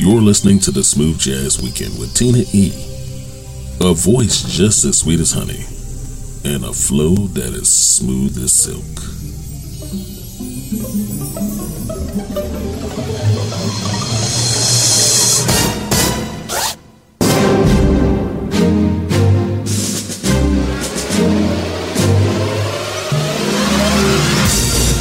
You're listening to the Smooth Jazz Weekend with Tina E. A voice just as sweet as honey, and a flow that is smooth as silk.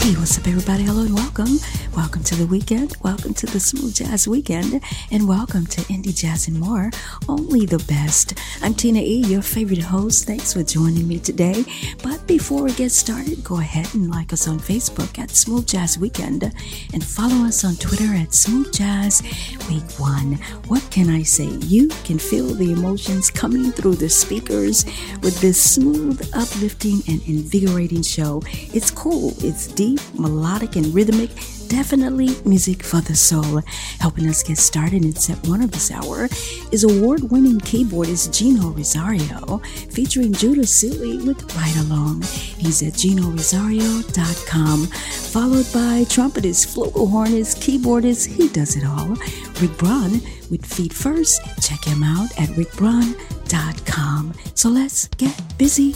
Hey, what's up, everybody. Hello and welcome. Welcome to the weekend. Welcome to the Smooth Jazz Weekend. And welcome to Indie Jazz and More. Only the best. I'm Tina E., your favorite host. Thanks for joining me today. But before we get started, go ahead and like us on Facebook at Smooth Jazz Weekend and follow us on Twitter at Smooth Jazz Week 1. What can I say? You can feel the emotions coming through the speakers with this smooth, uplifting, and invigorating show. It's cool, it's deep, melodic, and rhythmic definitely music for the soul. Helping us get started in set one of this hour is award winning keyboardist Gino Rosario, featuring Judah Sealy with Ride Along. He's at GinoRosario.com, followed by trumpetist, flugelhornist, keyboardist, he does it all, Rick Braun with Feet First. Check him out at rickbraun.com. So let's get busy.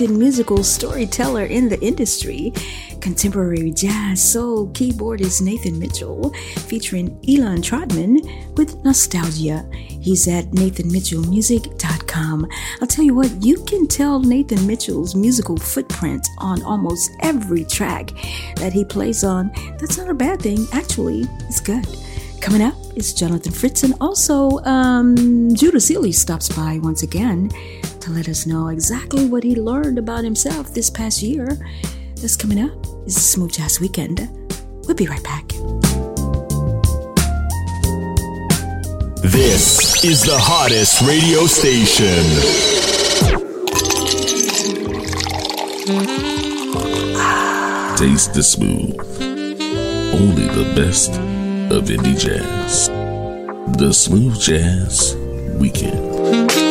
Respected musical storyteller in the industry. Contemporary jazz soul keyboardist Nathan Mitchell, featuring Elan Trotman with Nostalgia. He's at nathanmitchellmusic.com. I'll tell you what, you can tell Nathan Mitchell's musical footprint on almost every track that he plays on. That's not a bad thing, actually, it's good. Coming up is Jonathan Fritz, and also um, Judah Sealy stops by once again to let us know exactly what he learned about himself this past year. That's coming up is the Smooth Jazz Weekend. We'll be right back. This is the hottest radio station. Taste the smooth. Only the best of indie jazz. The Smooth Jazz Weekend.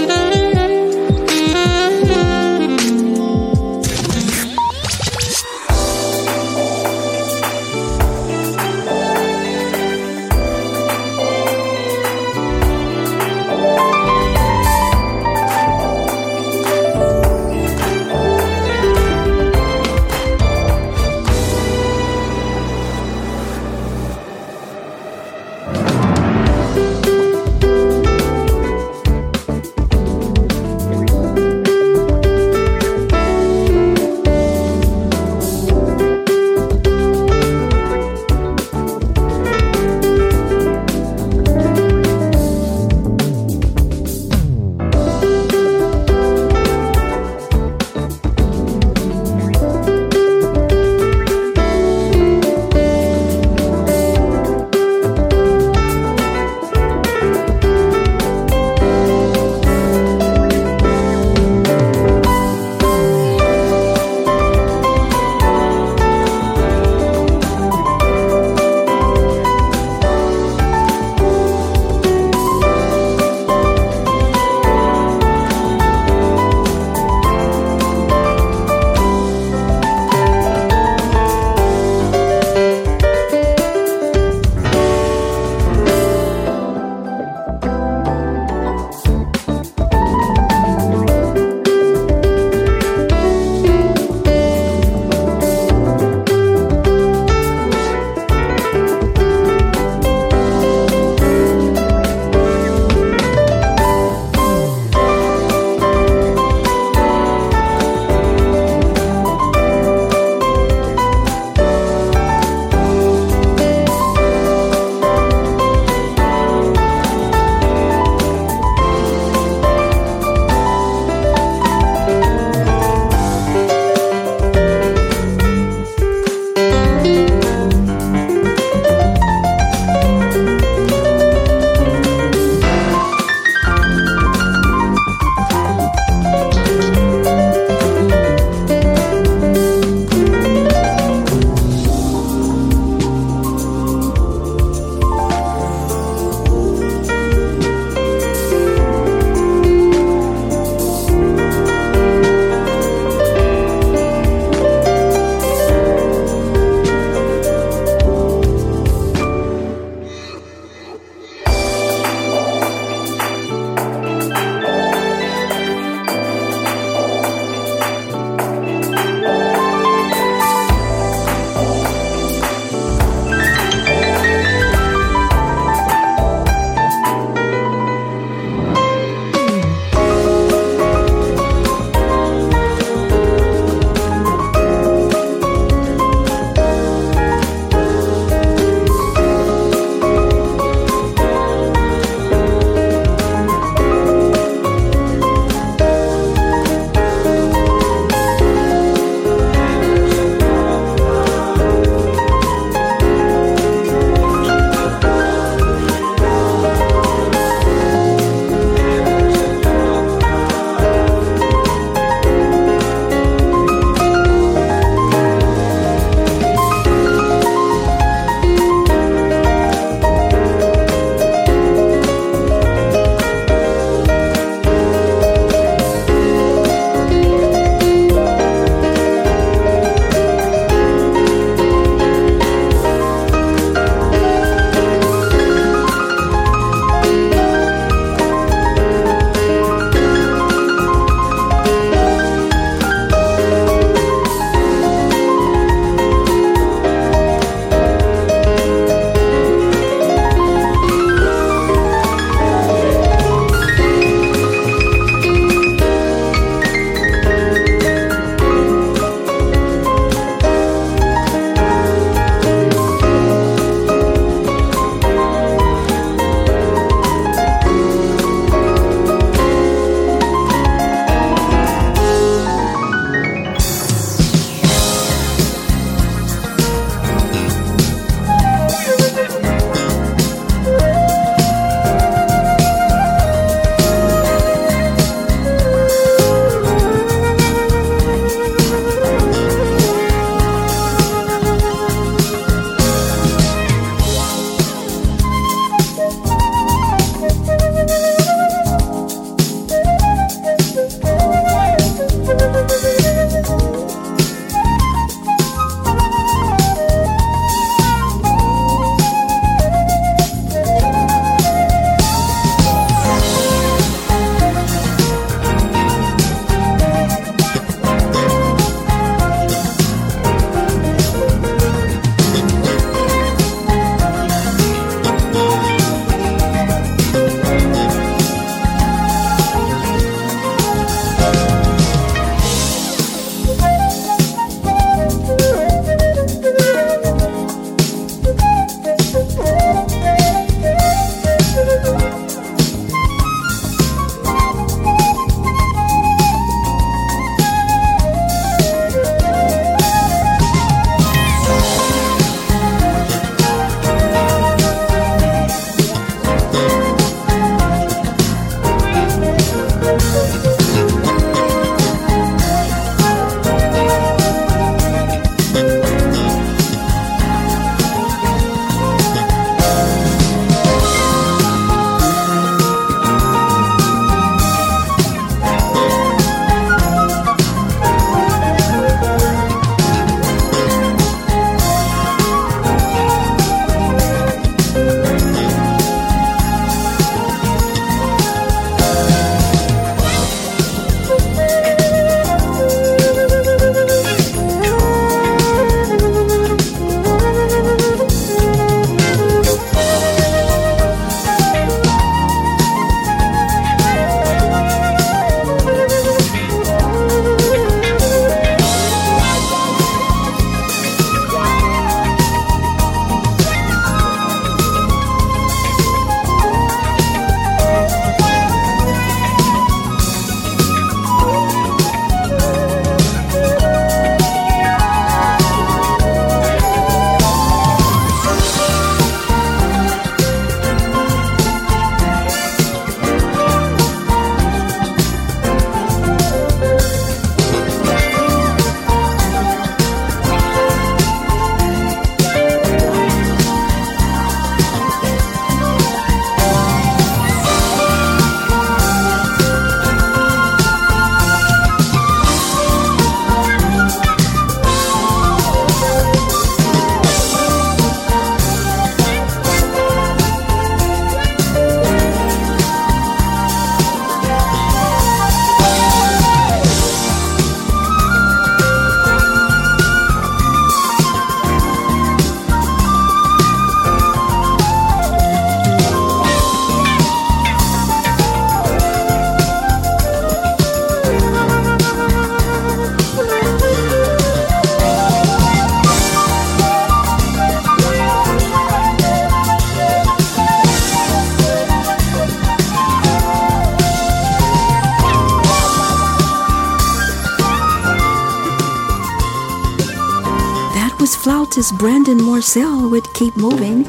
Brandon Marceal with Keep Moving.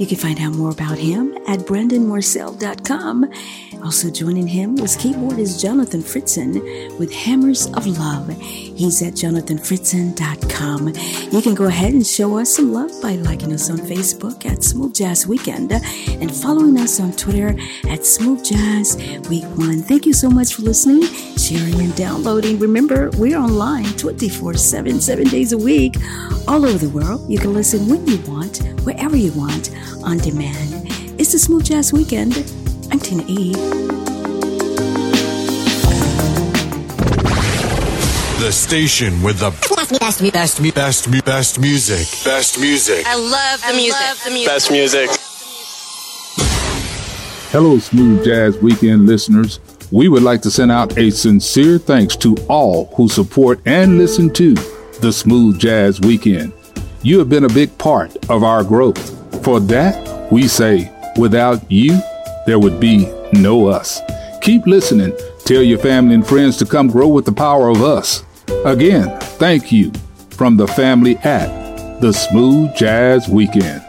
You can find out more about him at brandonmarceal.com. Also joining him was keyboardist Jonathan Fritzen with Hammers of Love. He's at jonathanfritzen.com. You can go ahead and show us some love by liking us on Facebook at Smooth Jazz Weekend and following us on Twitter at Smooth Jazz Week 1. Thank you so much for listening, sharing, and downloading. Remember, we're online 24 7, seven days a week, all over the world. You can listen when you want, wherever you want, on demand. It's the Smooth Jazz Weekend. I'm Tina E. The station with the best, best, best, best, best music. Best music. I love the music. Love the music. Best music. Hello, Smooth Jazz Weekend listeners. We would like to send out a sincere thanks to all who support and listen to the Smooth Jazz Weekend. You have been a big part of our growth. For that, we say, without you, there would be no us. Keep listening. Tell your family and friends to come grow with the power of us. Again, thank you from the family at the Smooth Jazz Weekend.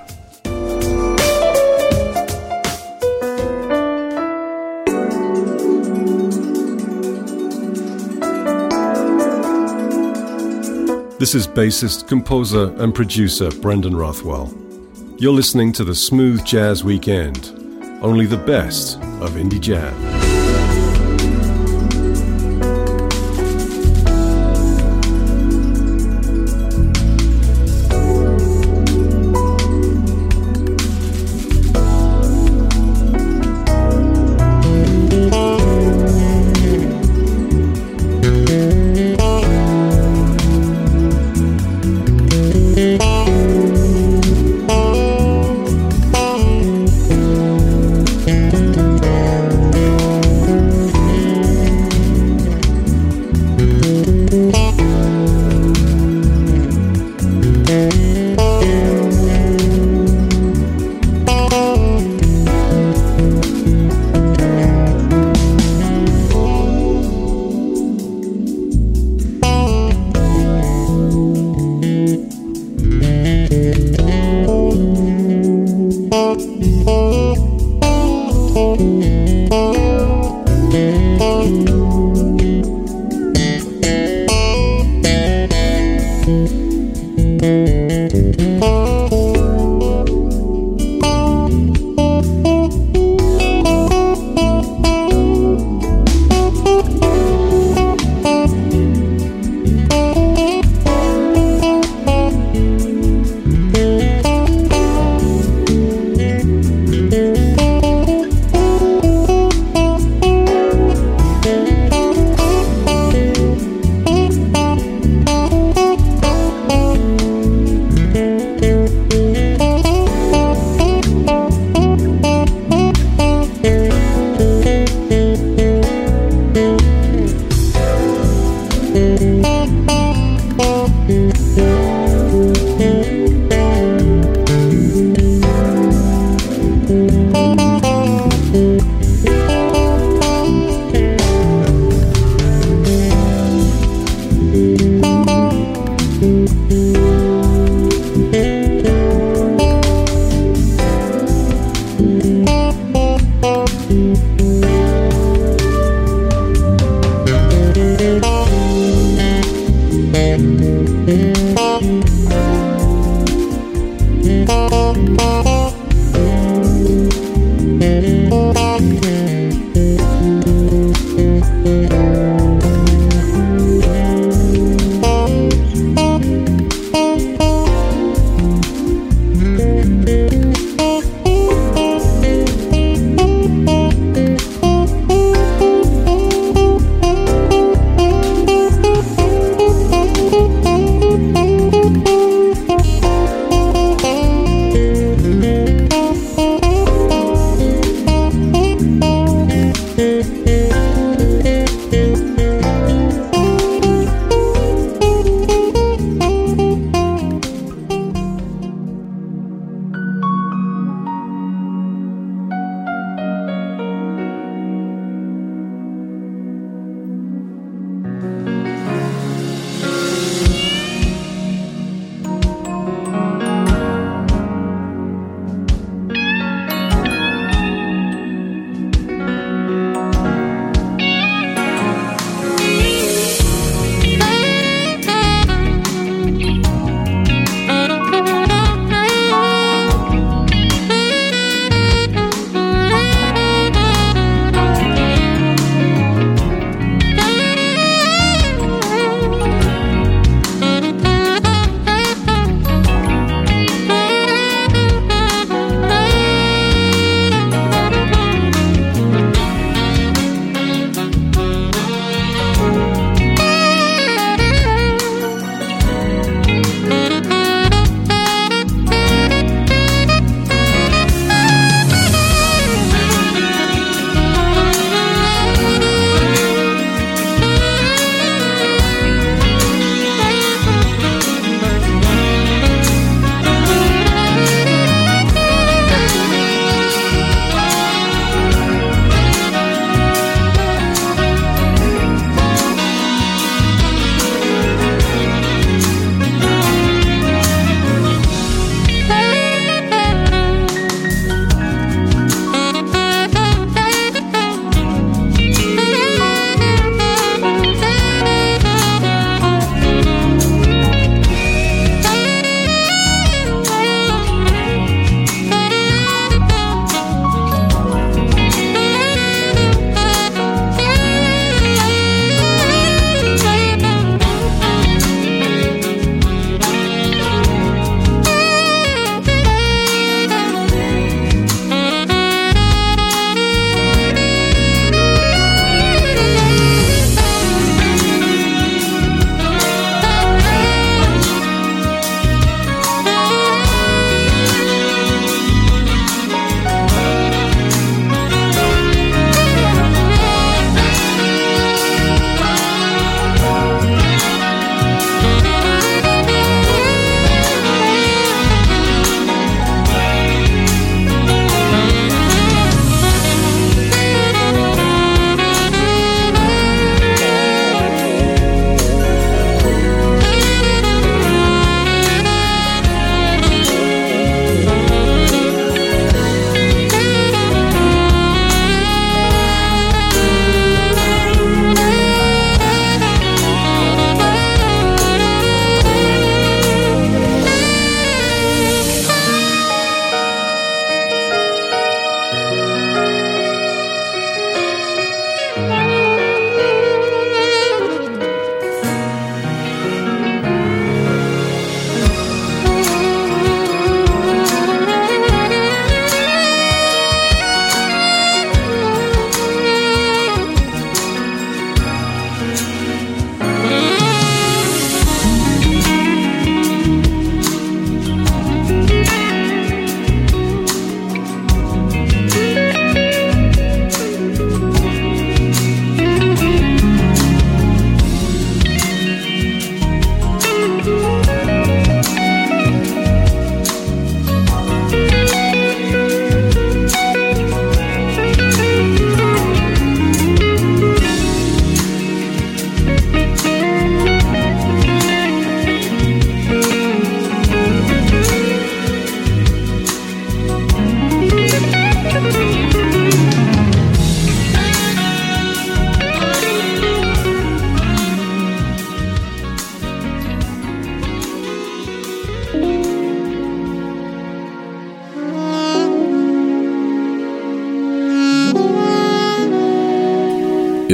This is bassist, composer, and producer Brendan Rothwell. You're listening to the Smooth Jazz Weekend only the best of indie jazz.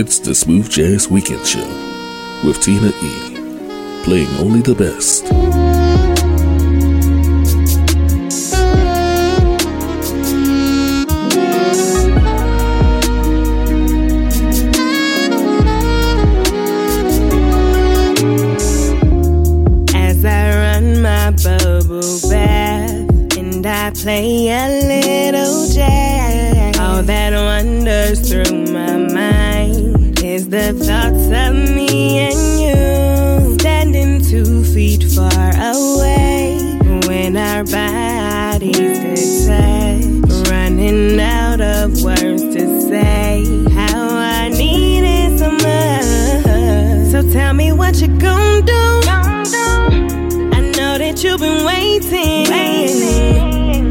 It's the Smooth Jazz Weekend Show with Tina E, playing only the best. As I run my bubble bath and I play a little thoughts of me and you. Standing two feet far away. When our bodies could touch, running out of words to say. How I need it so much. So tell me what you gon' do. I know that you've been waiting,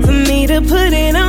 for me to put it on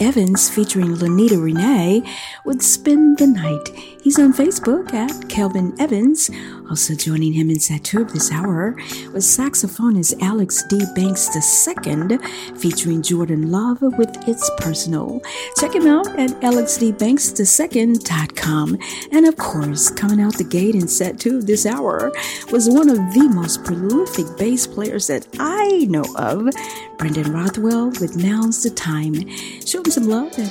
Evans featuring Lynita Renea would spend the night. He's on Facebook at Kelvin Evans. Also joining him in of this hour was saxophonist Alex D. Banks II featuring Jordan Love with It's Personal. Check him out at alexdbanks2.com. And of course, coming out the gate in of this hour was one of the most prolific bass players that I know of, Brendan Rothwell with Now's the Time. Show him some love at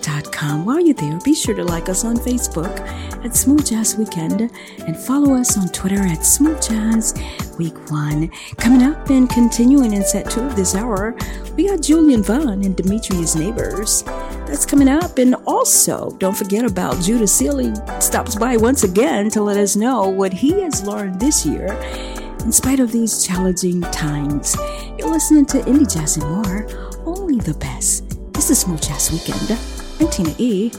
brendanrothwell.com. While you're there, be sure to like us on Facebook at Smooth Jazz Weekend and follow us on Twitter at Smooth Jazz Week 1. Coming up and continuing in set 2 of this hour, we got Julian Vaughn and Demetrius Nabors. That's coming up. And also, don't forget about Judah Sealy stops by once again to let us know what he has learned this year in spite of these challenging times. You're listening to Indie Jazz and more, only the best. This is Smooth Jazz Weekend. I'm Tina E.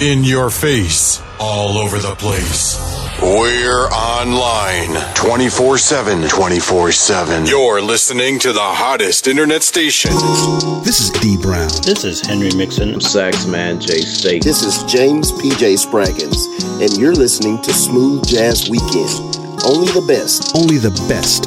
In your face, all over the place. We're online 24 7. 24 7. You're listening to the hottest internet station. This is D Brown. This is Henry Mixon. Sax man Jay State. This is James PJ Spraggins, and you're listening to Smooth Jazz Weekend. Only the best. Only the best.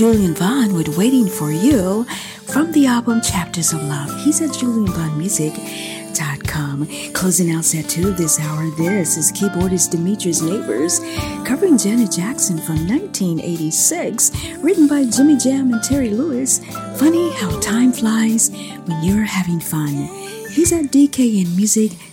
Julian Vaughn with Waiting for You from the album Chapters of Love. He's at Julian Vaughn Music music.com. Closing out set two this hour, this is keyboardist Demetrius Nabors covering Janet Jackson from 1986, written by Jimmy Jam and Terry Lewis. Funny how time flies when you're having fun. He's at dknmusic.com.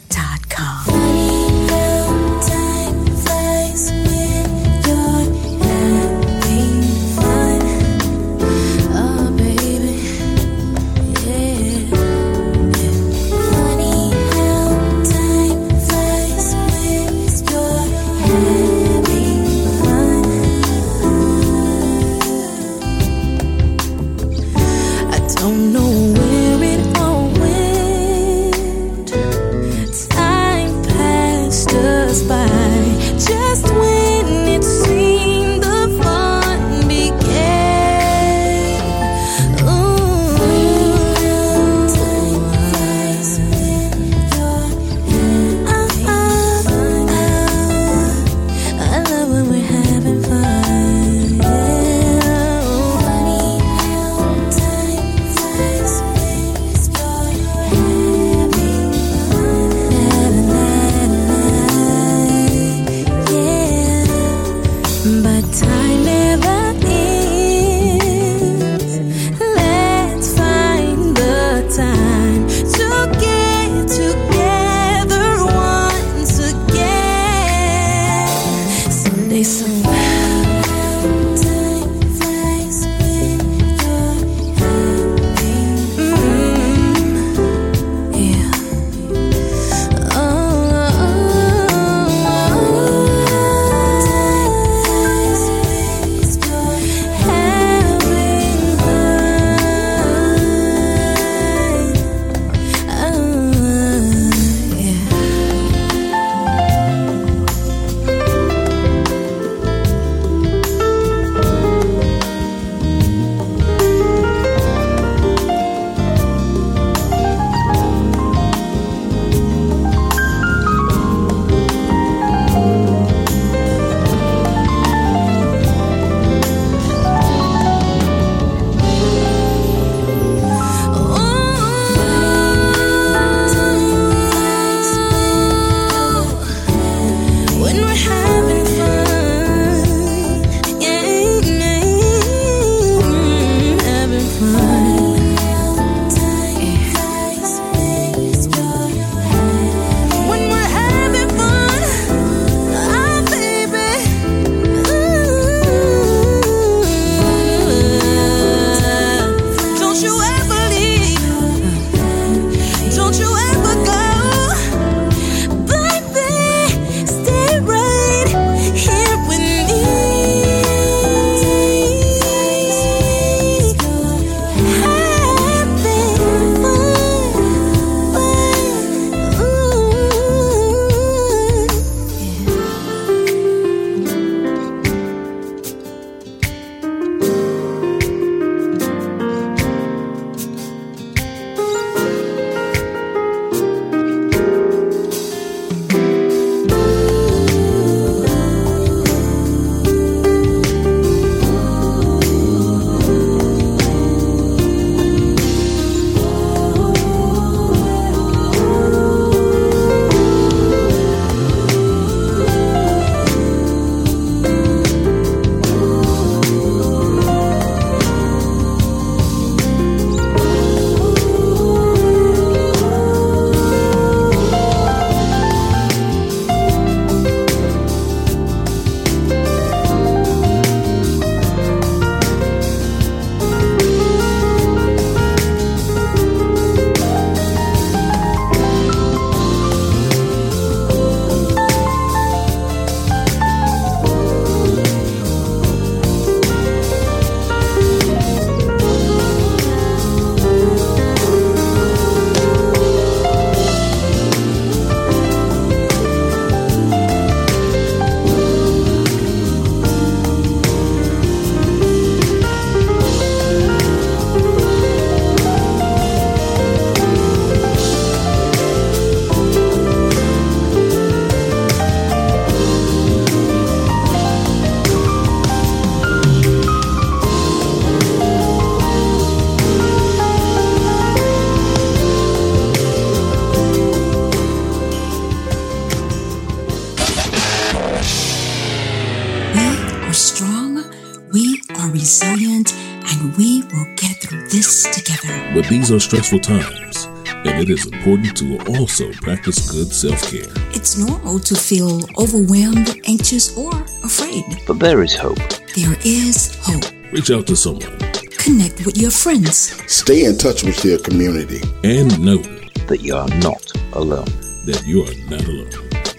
these are stressful times, and it is important to also practice good self care. It's normal to feel overwhelmed, anxious, or afraid. But there is hope. There is hope. Reach out to someone. Connect with your friends. Stay in touch with your community. And know that you are not alone. That you are not alone.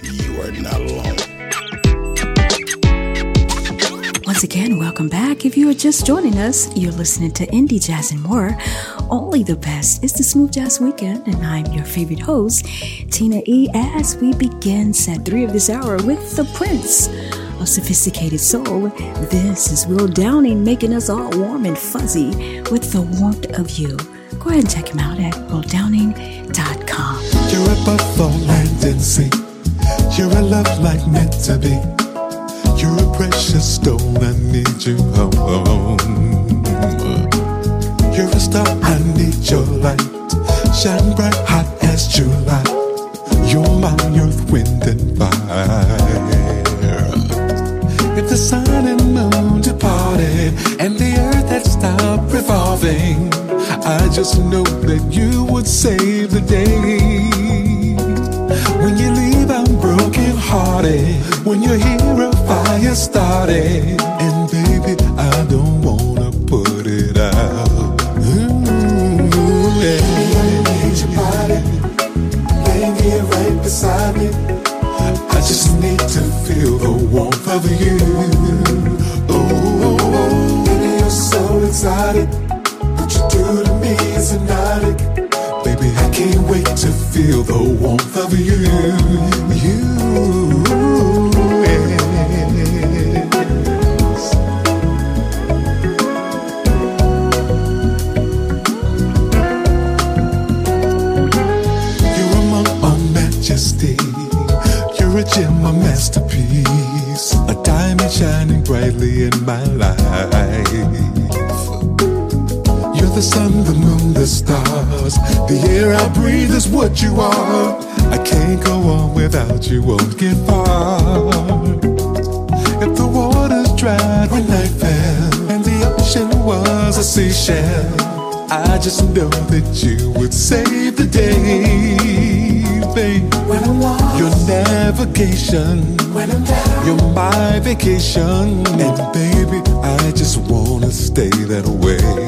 You are not alone. Once again, welcome back. If you are just joining us, you're listening to Indie Jazz and More. Only the best. It's the Smooth Jazz Weekend, and I'm your favorite host, Tina E, as we begin set three of this hour with The Prince of Sophisticated Soul. This is Will Downing making us all warm and fuzzy with the warmth of you. Go ahead and check him out at willdowning.com. You're above the land and sea. You're a love like meant to be. You're a precious stone, I need you home. You're a star, I need your light. Shine bright, hot as July. You're my earth, wind, and fire. If the sun and moon departed and the earth had stopped revolving, I just know that you would save the day. When you leave, I'm broken hearted. When you're here, a fire started. And you. Oh, baby, you're so excited. What you do to me is hypnotic. Baby, I can't wait to feel the warmth of you. You. My life. You're the sun, the moon, the stars. The air I breathe is what you are. I can't go on without you, won't get far. If the water's dried when night fell, and the ocean was a seashell, I just know that you would save the day, babe. When I'm lost, your navigation, when I'm down, you're my vacation, and baby, I just wanna stay that way.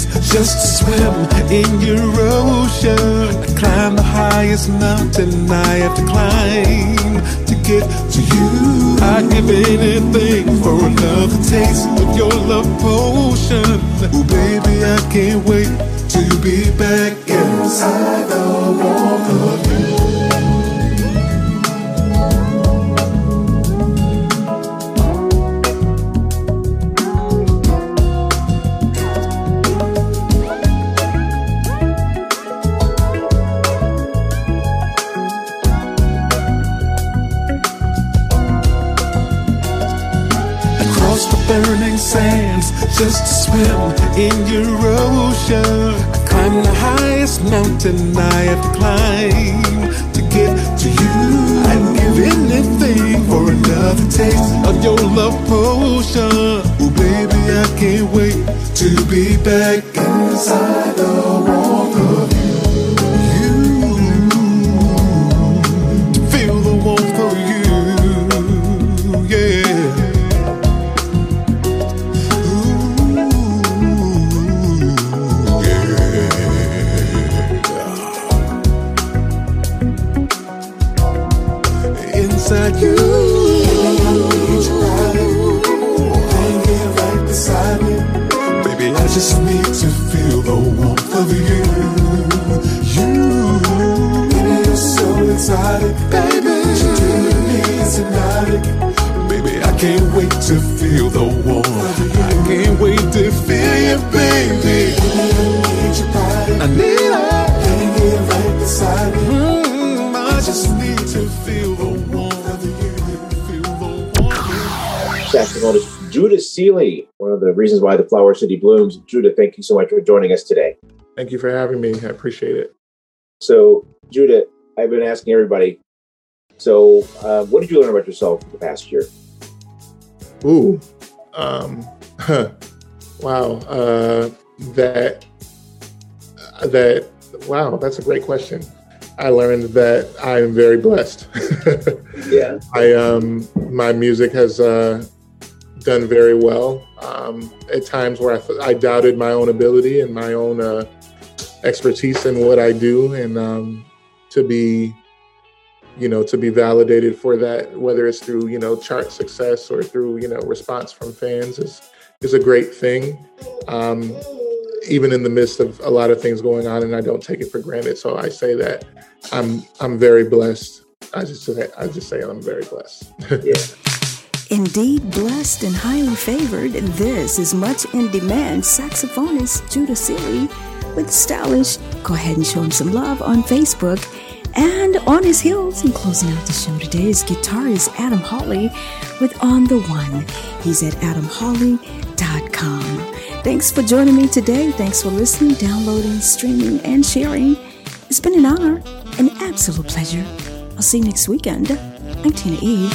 Sands, just to swim in your ocean. I climb the highest mountain I have to climb to get to you. I'd give anything for another taste of your love potion. Oh, baby, I can't wait to be back inside the warmth of you. Just swim in your ocean. I climb the highest mountain I have climbed to get to you. I'd give anything for another taste of your love potion. Oh, baby, I can't wait to be back inside Sealy, one of the reasons why the Flower City blooms. Judah, thank you so much for joining us today. Thank you for having me. I appreciate it. So, Judah, I've been asking everybody. So, uh, what did you learn about yourself the past year? Ooh, um, wow. Uh, that that wow, that's a great question. I learned that I am very blessed. yeah. I um my music has uh, done very well. Um, at times where I, I doubted my own ability and my own uh, expertise in what I do, and um, to be you know to be validated for that, whether it's through you know chart success or through you know response from fans, is is a great thing. Um, even in the midst of a lot of things going on, and I don't take it for granted. So I say that I'm I'm very blessed. I just say I just say I'm very blessed. yeah. Indeed, blessed and highly favored, this is much in demand saxophonist Judah Sealy with Stylish. Go ahead and show him some love on Facebook. And on his heels and closing out the show today is guitarist Adam Hawley with On the One. He's at adamhawley.com. Thanks for joining me today. Thanks for listening, downloading, streaming, and sharing. It's been an honor, an absolute pleasure. I'll see you next weekend. I'm Tina E.